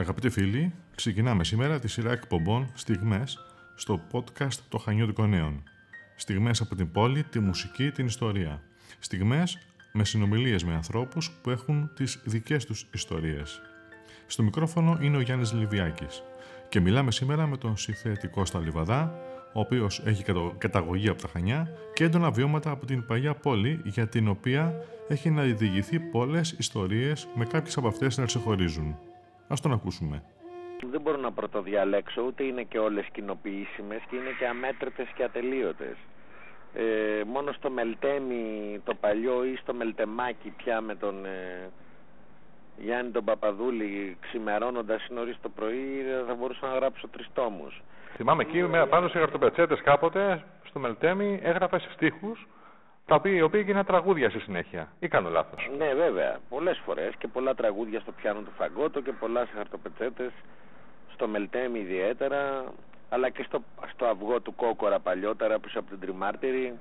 Αγαπητοί φίλοι, ξεκινάμε σήμερα τη σειρά εκπομπών Στιγμές στο podcast των Χανιώτικων Νέων. Στιγμές από την πόλη, τη μουσική, την ιστορία. Στιγμές με συνομιλίες με ανθρώπους που έχουν τις δικές τους ιστορίες. Στο μικρόφωνο είναι ο Γιάννης Λιβιάκης και μιλάμε σήμερα με τον συνθέτη Κώστα Λιβαδά, ο οποίος έχει καταγωγή από τα Χανιά και έντονα βιώματα από την παλιά πόλη για την οποία έχει να διηγηθεί πολλές ιστορίες με κάποιες από αυτές να ξεχωρίζουν. Ας τον ακούσουμε. Δεν μπορώ να πρωτοδιαλέξω, ούτε είναι και όλες κοινοποιήσιμες και είναι και αμέτρητες και ατελείωτες. Ε, μόνο στο Μελτέμι το παλιό ή στο Μελτεμάκι πια με τον ε, Γιάννη τον Παπαδούλη ξημερώνοντας νωρίς το πρωί θα μπορούσα να γράψω τρεις τόμους. Θυμάμαι εκεί ε, πάνω σε χαρτοπετσέτες κάποτε στο Μελτέμι έγραφε στίχους τα οποία, οι οποίοι έγιναν τραγούδια στη συνέχεια. Ή κάνω λάθος. Ναι, βέβαια. Πολλές φορές και πολλά τραγούδια στο πιάνο του Φαγκότο και πολλά σε χαρτοπετσέτες. Στο Μελτέμι ιδιαίτερα. Αλλά και στο, στο αυγό του Κόκορα παλιότερα πίσω από την Τριμάρτυρη.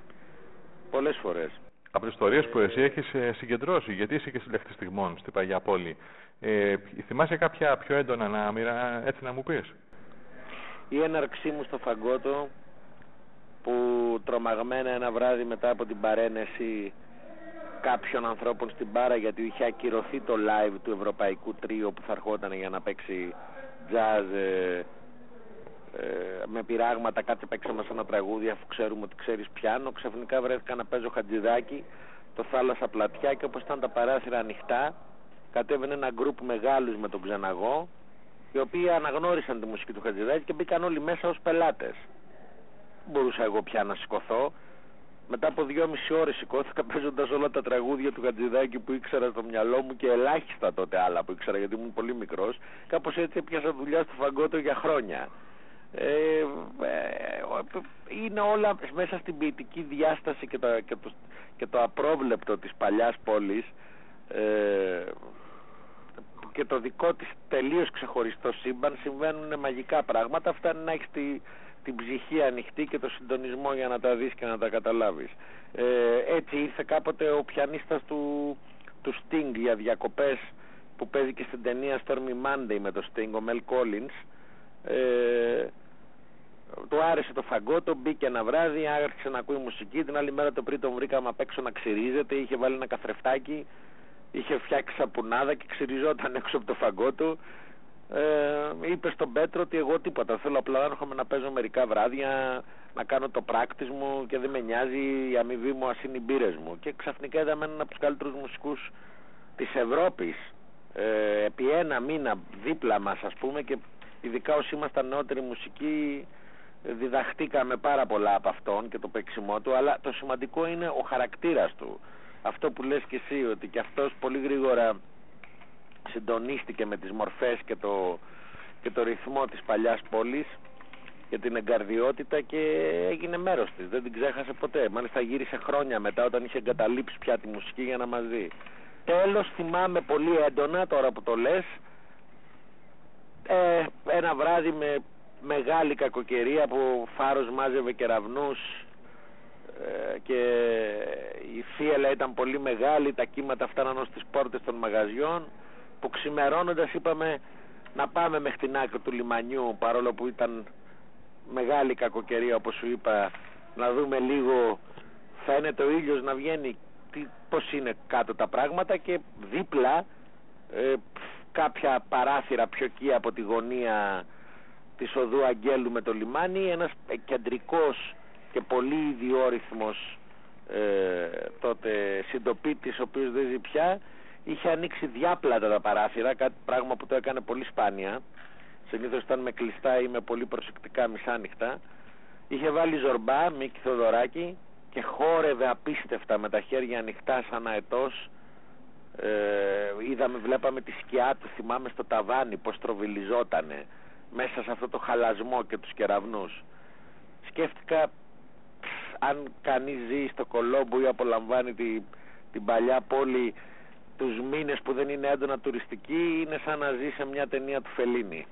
Πολλές φορές. Από τις ιστορίες που εσύ έχεις ε, συγκεντρώσει, γιατί είσαι και συλλεχτής στιγμών στην Παγιά Πόλη, ε, θυμάσαι κάποια πιο έντονα να, μοιρα, έτσι να μου πεις; Η έναρξή μου στο Φαγκότο που τρομαγμένα ένα βράδυ μετά από την παρένεση κάποιων ανθρώπων στην Πάρα γιατί είχε ακυρωθεί το live του Ευρωπαϊκού Τρίου που θα ερχόταν για να παίξει jazz ε, ε, με πειράγματα κάτι παίξαμε σε ένα τραγούδι αφού ξέρουμε ότι ξέρεις πιάνο. Ξαφνικά βρέθηκα να παίζω χατζηδάκι το θάλασσα πλατιά και όπως ήταν τα παράθυρα ανοιχτά κατέβαινε ένα γκρουπ μεγάλους με τον Ξεναγό οι οποίοι αναγνώρισαν τη μουσική του Χατζηδάκη και μπήκαν όλοι μέσα ως πελάτες μπορούσα εγώ πια να σηκωθώ. Μετά από δυόμιση ώρες σηκώθηκα παίζοντας όλα τα τραγούδια του Χατζηδάκη που ήξερα στο μυαλό μου και ελάχιστα τότε άλλα που ήξερα γιατί ήμουν πολύ μικρός. Κάπως έτσι έπιασα δουλειά στο Φαγκότο για χρόνια. Ε, ε, είναι όλα μέσα στην ποιητική διάσταση και το, και το, και το απρόβλεπτο της παλιάς πόλης ε, και το δικό της τελείως ξεχωριστό σύμπαν συμβαίνουν μαγικά πράγματα φτάνει να έχεις τη, την ψυχή ανοιχτή και το συντονισμό για να τα δεις και να τα καταλάβεις. Ε, έτσι ήρθε κάποτε ο πιανίστας του, του Sting για διακοπές που παίζει και στην ταινία Stormy Monday με το Sting, ο Mel Collins. Ε, του άρεσε το φαγκότο, μπήκε ένα βράδυ, άρχισε να ακούει μουσική. Την άλλη μέρα το πριν τον βρήκαμε απ' έξω να ξυρίζεται, είχε βάλει ένα καθρεφτάκι, είχε φτιάξει σαπουνάδα και ξυριζόταν έξω από το φαγκότο ε, είπε στον Πέτρο ότι εγώ τίποτα θέλω απλά να έρχομαι να παίζω μερικά βράδια να κάνω το πράκτης μου και δεν με νοιάζει η αμοιβή μου ας είναι οι μπύρες μου. Και ξαφνικά είδαμε έναν από τους καλύτερους μουσικούς της Ευρώπης ε, επί ένα μήνα δίπλα μας ας πούμε και ειδικά όσοι ήμασταν νεότεροι μουσικοί διδαχτήκαμε πάρα πολλά από αυτόν και το παίξιμό του αλλά το σημαντικό είναι ο χαρακτήρας του αυτό που λες και εσύ ότι και αυτός πολύ γρήγορα συντονίστηκε με τις μορφές και το, και το ρυθμό της παλιάς πόλης και την εγκαρδιότητα και έγινε μέρος της, δεν την ξέχασε ποτέ. Μάλιστα γύρισε χρόνια μετά όταν είχε εγκαταλείψει πια τη μουσική για να μας δει. Τέλος θυμάμαι πολύ έντονα τώρα που το λες ε, ένα βράδυ με μεγάλη κακοκαιρία που ο Φάρος μάζευε κεραυνούς ε, και η φίελα ήταν πολύ μεγάλη τα κύματα φτάναν ως τις πόρτες των μαγαζιών που ξημερώνοντας είπαμε να πάμε μέχρι την άκρη του λιμανιού παρόλο που ήταν μεγάλη κακοκαιρία όπως σου είπα να δούμε λίγο φαίνεται ο ήλιος να βγαίνει τι, πως είναι κάτω τα πράγματα και δίπλα ε, κάποια παράθυρα πιο εκεί από τη γωνία της οδού Αγγέλου με το λιμάνι ένας κεντρικός και πολύ ιδιόρυθμος ε, τότε συντοπίτης ο οποίος δεν ζει πια είχε ανοίξει διάπλατα τα παράθυρα, κάτι πράγμα που το έκανε πολύ σπάνια. Συνήθως ήταν με κλειστά ή με πολύ προσεκτικά μισάνοιχτα. Είχε βάλει ζορμπά, Μίκη Θοδωράκη και χόρευε απίστευτα με τα χέρια ανοιχτά σαν αετός. Ε, είδαμε, βλέπαμε τη σκιά του, θυμάμαι στο ταβάνι πως τροβιλιζότανε μέσα σε αυτό το χαλασμό και τους κεραυνούς. Σκέφτηκα αν κανείς ζει στο Κολόμπο ή απολαμβάνει τη, την παλιά πόλη τους μήνες που δεν είναι έντονα τουριστική είναι σαν να ζει σε μια ταινία του Φελίνη.